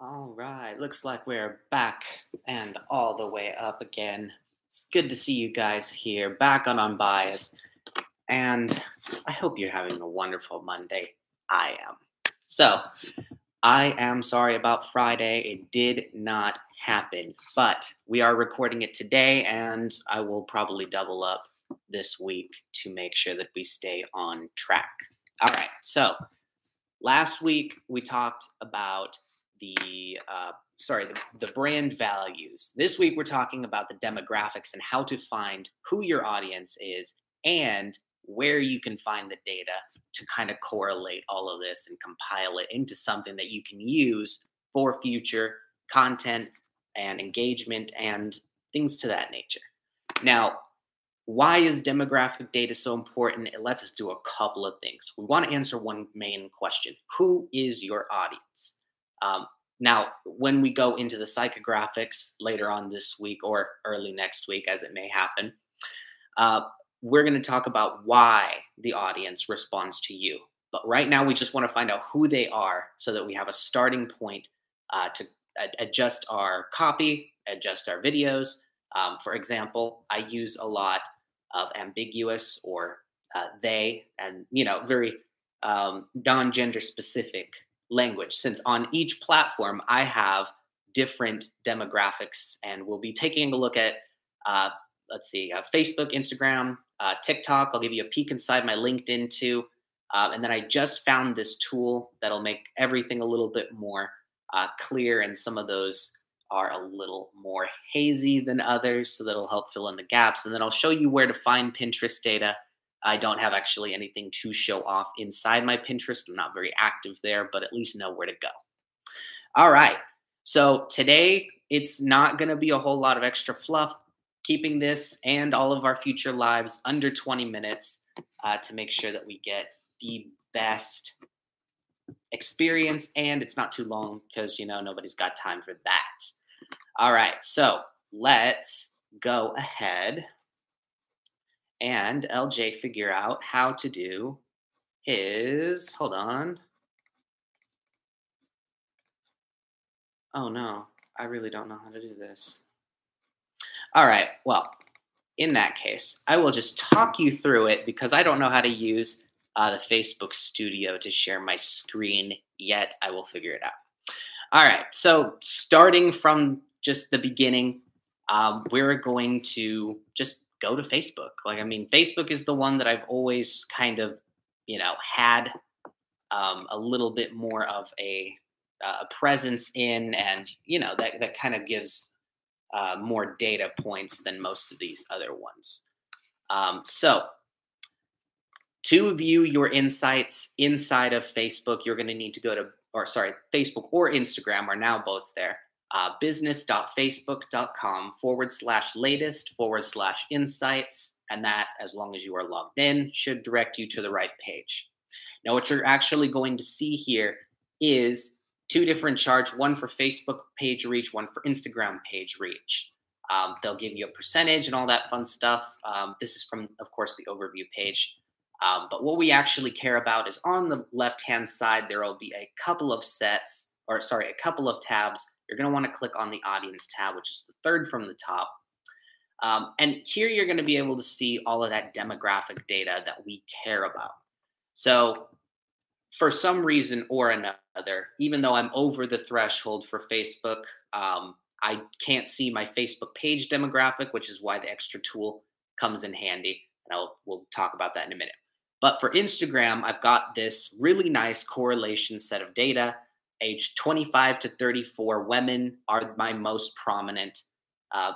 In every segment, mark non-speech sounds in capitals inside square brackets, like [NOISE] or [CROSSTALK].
All right, looks like we're back and all the way up again. It's good to see you guys here, back on Unbiased. And I hope you're having a wonderful Monday. I am. So, I am sorry about Friday. It did not happen, but we are recording it today, and I will probably double up this week to make sure that we stay on track. All right, so last week we talked about the uh, sorry the, the brand values this week we're talking about the demographics and how to find who your audience is and where you can find the data to kind of correlate all of this and compile it into something that you can use for future content and engagement and things to that nature now why is demographic data so important? It lets us do a couple of things. We want to answer one main question Who is your audience? Um, now, when we go into the psychographics later on this week or early next week, as it may happen, uh, we're going to talk about why the audience responds to you. But right now, we just want to find out who they are so that we have a starting point uh, to adjust our copy, adjust our videos. Um, for example, I use a lot of ambiguous or uh, they and, you know, very um, non gender specific language since on each platform I have different demographics and we'll be taking a look at uh, let's see uh, Facebook, Instagram, uh, TikTok. I'll give you a peek inside my LinkedIn too. Uh, and then I just found this tool that'll make everything a little bit more uh, clear, and some of those are a little more hazy than others, so that'll help fill in the gaps. And then I'll show you where to find Pinterest data I don't have actually anything to show off inside my Pinterest. I'm not very active there, but at least know where to go. All right. So today, it's not going to be a whole lot of extra fluff, keeping this and all of our future lives under 20 minutes uh, to make sure that we get the best experience and it's not too long because, you know, nobody's got time for that. All right. So let's go ahead and LJ figure out how to do his, hold on. Oh no, I really don't know how to do this. All right, well, in that case, I will just talk you through it because I don't know how to use uh, the Facebook Studio to share my screen yet. I will figure it out. All right, so starting from just the beginning, um, we're going to just go to Facebook. Like, I mean, Facebook is the one that I've always kind of, you know, had um, a little bit more of a, uh, a presence in, and you know, that that kind of gives uh, more data points than most of these other ones. Um, so, to view your insights inside of Facebook, you're going to need to go to, or sorry, Facebook or Instagram are now both there uh, business.facebook.com forward slash latest forward slash insights. And that, as long as you are logged in, should direct you to the right page. Now, what you're actually going to see here is two different charts one for Facebook page reach, one for Instagram page reach. Um, they'll give you a percentage and all that fun stuff. Um, this is from, of course, the overview page. Um, but what we actually care about is on the left hand side, there will be a couple of sets, or sorry, a couple of tabs you're going to want to click on the audience tab, which is the third from the top. Um, and here you're going to be able to see all of that demographic data that we care about. So, for some reason or another, even though I'm over the threshold for Facebook, um, I can't see my Facebook page demographic, which is why the extra tool comes in handy. And I'll we'll talk about that in a minute. But for Instagram, I've got this really nice correlation set of data age 25 to 34 women are my most prominent uh,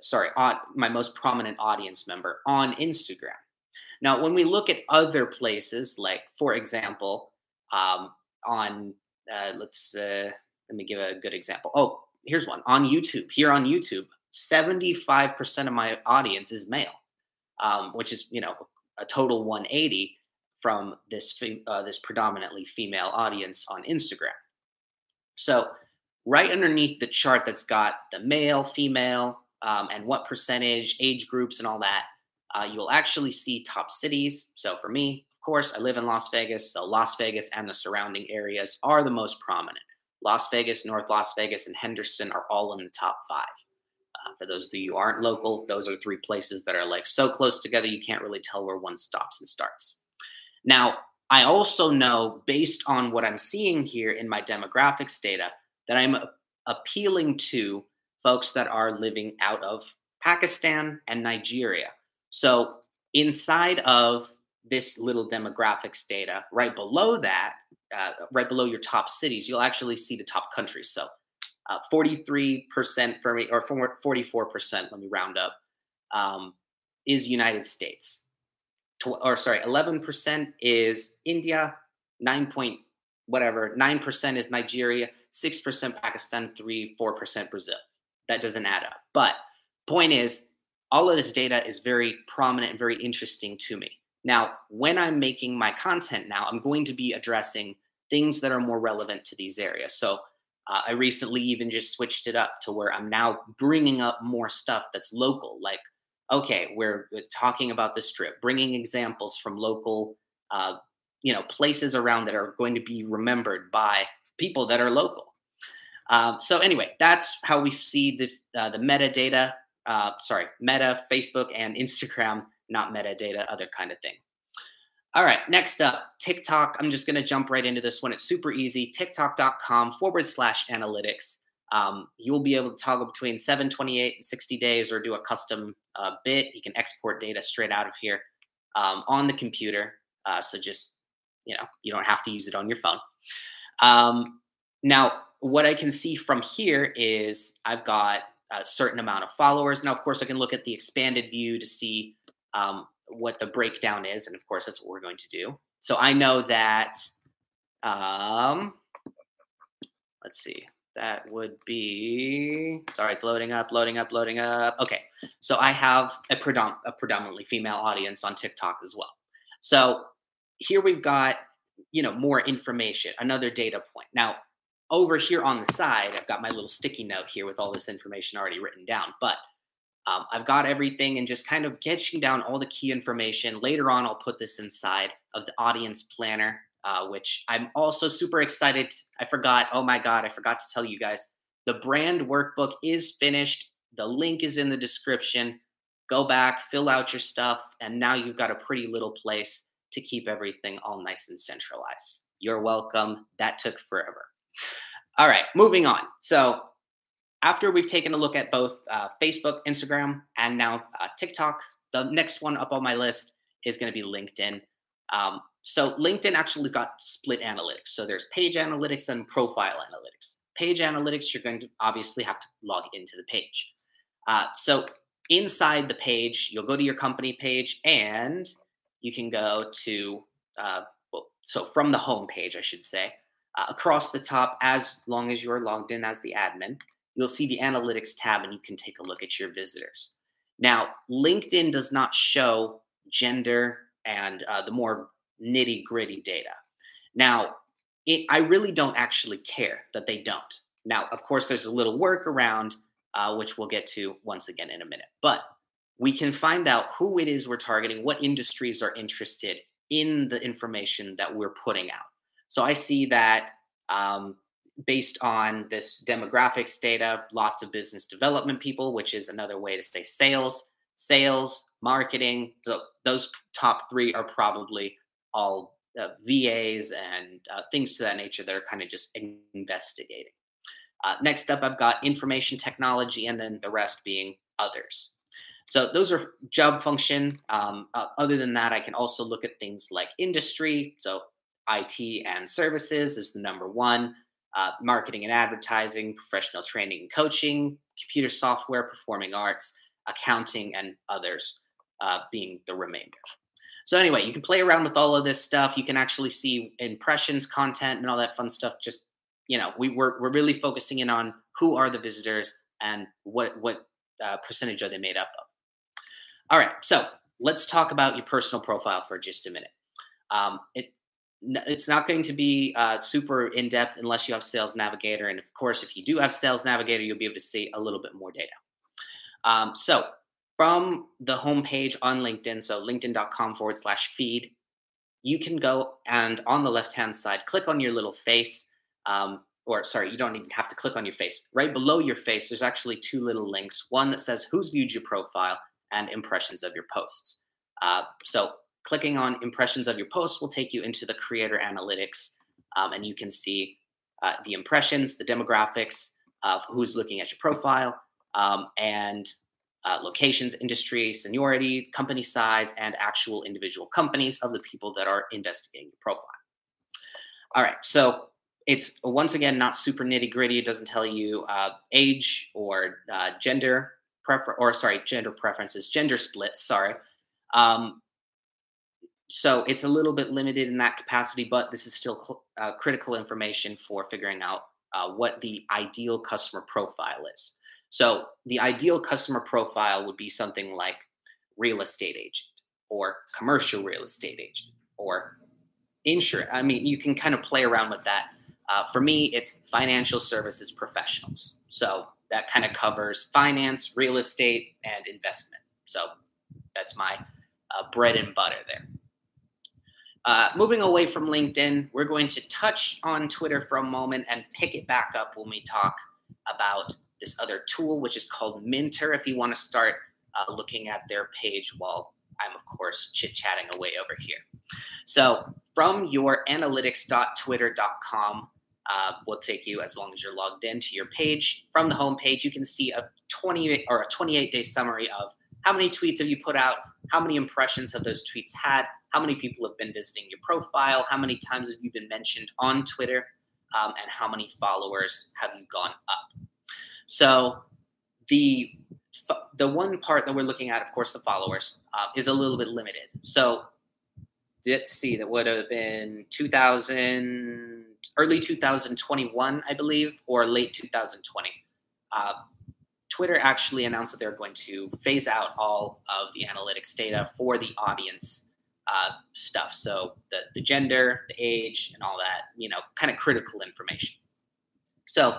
sorry on, my most prominent audience member on instagram. Now when we look at other places like for example um, on uh, let's uh, let me give a good example. Oh here's one. On youtube here on youtube 75% of my audience is male um, which is you know a total 180 from this uh, this predominantly female audience on Instagram. So right underneath the chart that's got the male, female, um, and what percentage, age groups, and all that, uh, you'll actually see top cities. So for me, of course, I live in Las Vegas, so Las Vegas and the surrounding areas are the most prominent. Las Vegas, North Las Vegas, and Henderson are all in the top five. Uh, for those of you who aren't local, those are three places that are like so close together you can't really tell where one stops and starts. Now, I also know based on what I'm seeing here in my demographics data that I'm appealing to folks that are living out of Pakistan and Nigeria. So inside of this little demographics data, right below that, uh, right below your top cities, you'll actually see the top countries. So uh, 43% for me, or 44%, let me round up, um, is United States. Tw- or sorry, 11% is India, 9 point whatever, 9% is Nigeria, 6% Pakistan, 3, 4% Brazil. That doesn't add up. But point is, all of this data is very prominent and very interesting to me. Now, when I'm making my content now, I'm going to be addressing things that are more relevant to these areas. So uh, I recently even just switched it up to where I'm now bringing up more stuff that's local. Like, okay, we're talking about the strip, bringing examples from local, uh, you know, places around that are going to be remembered by people that are local. Um, so anyway, that's how we see the uh, the metadata. Uh, sorry, Meta, Facebook, and Instagram, not metadata, other kind of thing. All right, next up, TikTok. I'm just going to jump right into this one. It's super easy. TikTok.com forward slash analytics. Um, you will be able to toggle between 728 and 60 days or do a custom uh, bit. You can export data straight out of here um, on the computer. Uh, so just, you know, you don't have to use it on your phone. Um, now, what I can see from here is I've got a certain amount of followers. Now, of course, I can look at the expanded view to see um, what the breakdown is. And of course, that's what we're going to do. So I know that, um, let's see, that would be, sorry, it's loading up, loading up, loading up. Okay. So I have a, predom- a predominantly female audience on TikTok as well. So here we've got, you know, more information, another data point. Now, over here on the side, I've got my little sticky note here with all this information already written down. But um, I've got everything and just kind of getting down all the key information. Later on, I'll put this inside of the audience planner, uh, which I'm also super excited. I forgot. Oh my God, I forgot to tell you guys. The brand workbook is finished. The link is in the description. Go back, fill out your stuff, and now you've got a pretty little place to keep everything all nice and centralized. You're welcome. That took forever. All right, moving on. So after we've taken a look at both uh, Facebook, Instagram, and now uh, TikTok, the next one up on my list is going to be LinkedIn. Um, so LinkedIn actually got split analytics. So there's page analytics and profile analytics. Page analytics, you're going to obviously have to log into the page. Uh, so inside the page, you'll go to your company page and you can go to, uh, well, so from the home page, I should say, uh, across the top, as long as you're logged in as the admin, you'll see the analytics tab and you can take a look at your visitors. Now, LinkedIn does not show gender and uh, the more nitty gritty data. Now, it, I really don't actually care that they don't. Now, of course, there's a little workaround, uh, which we'll get to once again in a minute. But we can find out who it is we're targeting, what industries are interested in the information that we're putting out. So I see that um, based on this demographics data, lots of business development people, which is another way to say sales, sales, marketing. So those top three are probably all uh, VAs and uh, things to that nature that are kind of just investigating. Uh, next up, I've got information technology, and then the rest being others. So those are job function. Um, uh, other than that, I can also look at things like industry. So IT and services is the number one uh, marketing and advertising, professional training and coaching, computer software, performing arts, accounting, and others uh, being the remainder. So, anyway, you can play around with all of this stuff. You can actually see impressions, content, and all that fun stuff. Just, you know, we, we're, we're really focusing in on who are the visitors and what, what uh, percentage are they made up of. All right, so let's talk about your personal profile for just a minute. Um, it, it's not going to be uh, super in depth unless you have Sales Navigator. And of course, if you do have Sales Navigator, you'll be able to see a little bit more data. Um, so from the homepage on LinkedIn, so linkedin.com forward slash feed, you can go and on the left hand side, click on your little face. Um, or sorry, you don't even have to click on your face. Right below your face, there's actually two little links. One that says who's viewed your profile and impressions of your posts. Uh, so clicking on impressions of your posts will take you into the creator analytics, um, and you can see uh, the impressions, the demographics of who's looking at your profile, um, and uh, locations, industry, seniority, company size, and actual individual companies of the people that are investigating your profile. All right, so it's once again not super nitty gritty. It doesn't tell you uh, age or uh, gender prefer or sorry, gender preferences, gender splits. Sorry. Um, so it's a little bit limited in that capacity, but this is still cl- uh, critical information for figuring out uh, what the ideal customer profile is. So the ideal customer profile would be something like real estate agent or commercial real estate agent or insurance. I mean, you can kind of play around with that. Uh, for me, it's financial services professionals. So that kind of covers finance, real estate, and investment. So that's my uh, bread and butter there. Uh, moving away from LinkedIn, we're going to touch on Twitter for a moment and pick it back up when we talk about this other tool, which is called Minter. If you want to start uh, looking at their page while I'm, of course, chit chatting away over here. So, from your analytics.twitter.com, uh, will take you as long as you're logged in to your page. From the home page, you can see a 20 or a 28 day summary of how many tweets have you put out, how many impressions have those tweets had, how many people have been visiting your profile, how many times have you been mentioned on Twitter, um, and how many followers have you gone up. So the the one part that we're looking at, of course, the followers, uh, is a little bit limited. So let's see, that would have been 2000, early 2021, I believe, or late 2020. Uh, Twitter actually announced that they're going to phase out all of the analytics data for the audience uh, stuff. So the, the gender, the age, and all that, you know, kind of critical information. So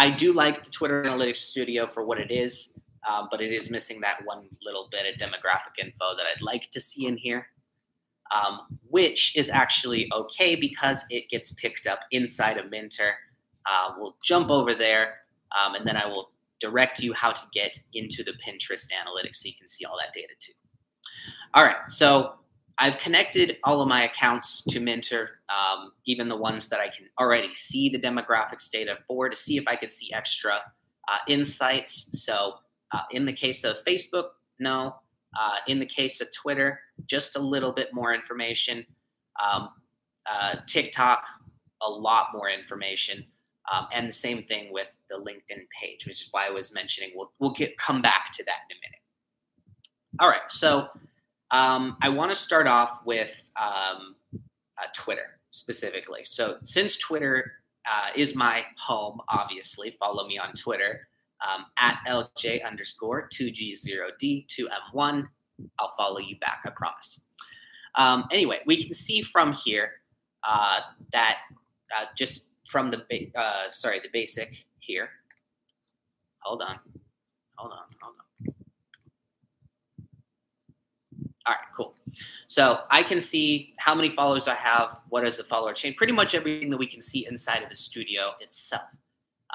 I do like the Twitter Analytics Studio for what it is, um, but it is missing that one little bit of demographic info that I'd like to see in here, um, which is actually okay because it gets picked up inside of Minter. Uh, we'll jump over there, um, and then I will direct you how to get into the Pinterest analytics so you can see all that data too. All right, so I've connected all of my accounts to Minter, um, even the ones that I can already see the demographics data for to see if I could see extra uh, insights. So, uh, in the case of Facebook, no. Uh, in the case of Twitter, just a little bit more information. Um, uh, TikTok, a lot more information. Um, and the same thing with the LinkedIn page, which is why I was mentioning. We'll, we'll get come back to that in a minute. All right, so um, I want to start off with um, uh, Twitter specifically. So, since Twitter uh, is my home, obviously, follow me on Twitter um, at LJ underscore 2G0D2M1. I'll follow you back, I promise. Um, anyway, we can see from here uh, that uh, just from the ba- uh, sorry the basic here. Hold on, hold on, hold on. All right, cool. So I can see how many followers I have, what is the follower chain, pretty much everything that we can see inside of the studio itself.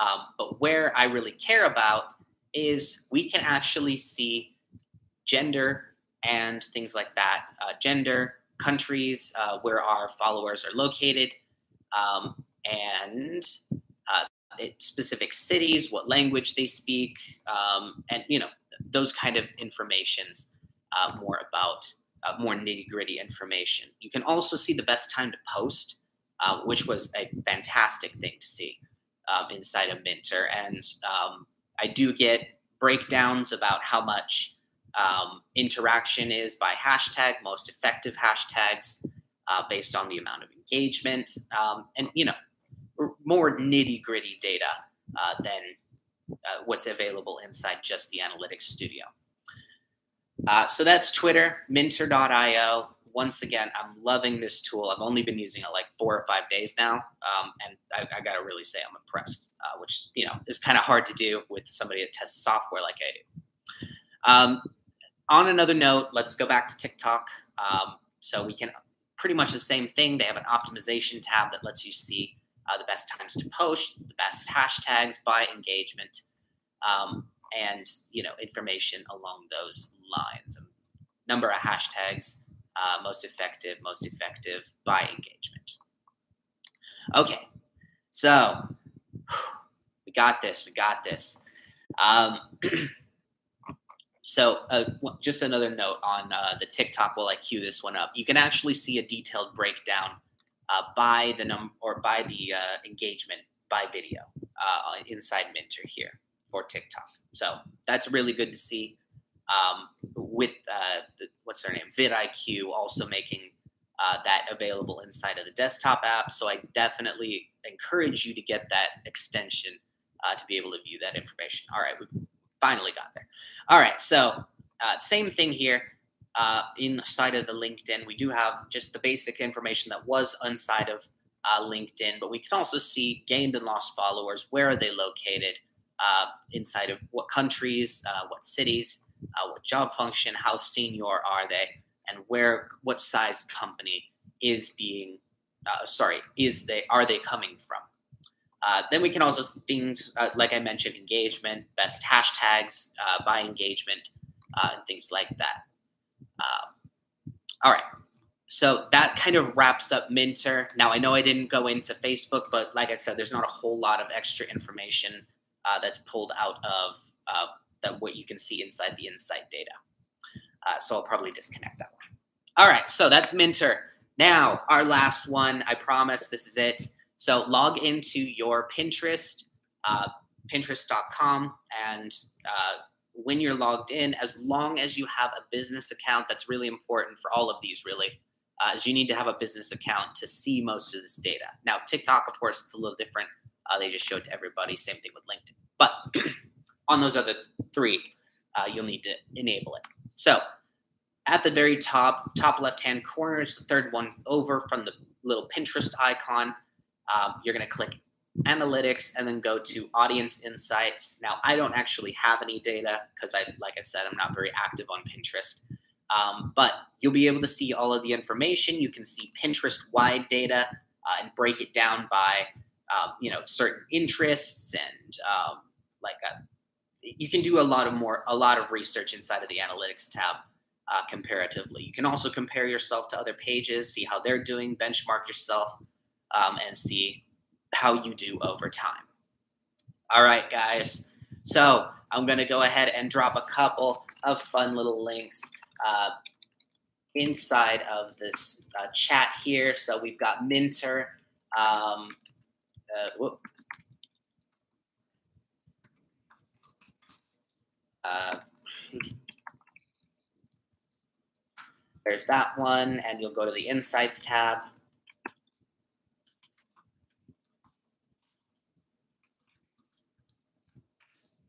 Um, but where I really care about is we can actually see gender and things like that, uh, gender, countries uh, where our followers are located, um, and uh, specific cities, what language they speak, um, and you know those kind of informations uh, more about uh, more nitty gritty information. You can also see the best time to post, uh, which was a fantastic thing to see um, inside of Minter. And um, I do get breakdowns about how much um, interaction is by hashtag, most effective hashtags uh, based on the amount of engagement, um, and you know, more nitty gritty data uh, than uh, what's available inside just the analytics studio. Uh, so that's Twitter, minter.io. Once again, I'm loving this tool. I've only been using it like four or five days now, um, and I, I got to really say I'm impressed, uh, which you know is kind of hard to do with somebody that tests software like I do. Um, on another note, let's go back to TikTok. Um, so we can pretty much the same thing. They have an optimization tab that lets you see uh, the best times to post, the best hashtags by engagement, um, and you know information along those lines. Number of hashtags, uh, most effective, most effective by engagement. Okay, so we got this. We got this. Um, [CLEARS THROAT] so, uh, just another note on uh, the TikTok while I cue this one up. You can actually see a detailed breakdown uh, by the number or by the uh, engagement by video uh, inside Minter here for TikTok. So that's really good to see. Um, with uh, what's their name, vidIQ, also making that available inside of the desktop app. So I definitely encourage you to get that extension to be able to view that information. All right, we finally got there. All right, so uh, same thing here. Uh, inside of the LinkedIn, we do have just the basic information that was inside of uh, LinkedIn, but we can also see gained and lost followers. Where are they located? Uh, inside of what countries, uh, what cities, uh, what job function, how senior are they, and where, what size company is being, sorry, is they are they coming from? Uh, then we can also things uh, like I mentioned, engagement, best hashtags uh, by engagement, uh, and things like that. Um, all right, so that kind of wraps up Minter. Now I know I didn't go into Facebook, but like I said, there's not a whole lot of extra information uh, that's pulled out of that what you can see inside the insight data. so I'll probably disconnect that one. All right, so that's Minter. Now our last one. I promise this is it. So log into your Pinterest, uh, Pinterest.com, and uh, when you're logged in, as long as you have a business account, that's really important for all of these, really, uh, is you need to have a business account to see most of this data. Now, TikTok, of course, it's a little different. Uh, they just show it to everybody. Same thing with LinkedIn. But [CLEARS THROAT] on those other three, uh, you'll need to enable it. So at the very top, top left-hand corner is the third one over from the little Pinterest icon um, you're going to click analytics and then go to audience insights. Now, I don't actually have any data because I, like I said, I'm not very active on Pinterest. Um, but you'll be able to see all of the information. You can see Pinterest wide data uh, and break it down by, um, you know, certain interests and um, like a, you can do a lot of more, a lot of research inside of the analytics tab. Uh, comparatively, you can also compare yourself to other pages, see how they're doing, benchmark yourself um, and see how you do over time. All right, guys. So I'm going to go ahead and drop a couple of fun little links uh, inside of this uh, chat here. So we've got Minter. Um, uh, uh, there's that one, and you'll go to the Insights tab.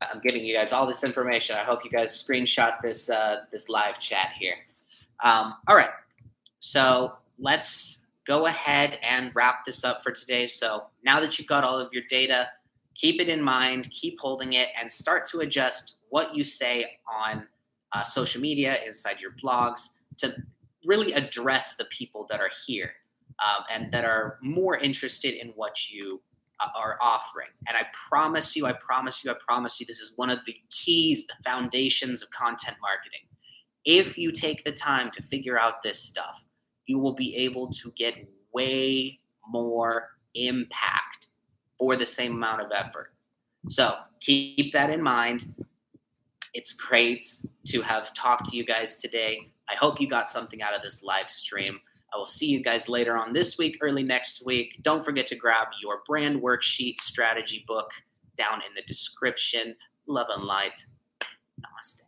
I'm giving you guys all this information. I hope you guys screenshot this uh, this live chat here. Um, all right, so let's go ahead and wrap this up for today. So now that you've got all of your data, keep it in mind, keep holding it, and start to adjust what you say on uh, social media, inside your blogs, to really address the people that are here um, and that are more interested in what you uh, are offering. And I promise you, I promise you, I promise you, this is one of the keys, the foundations of content marketing. If you take the time to figure out this stuff, you will be able to get way more impact for the same amount of effort. So keep that in mind. It's great to have talked to you guys today. I hope you got something out of this live stream. I will see you guys later on this week, early next week. Don't forget to grab your brand worksheet strategy book down in the description. Love and light. Namaste.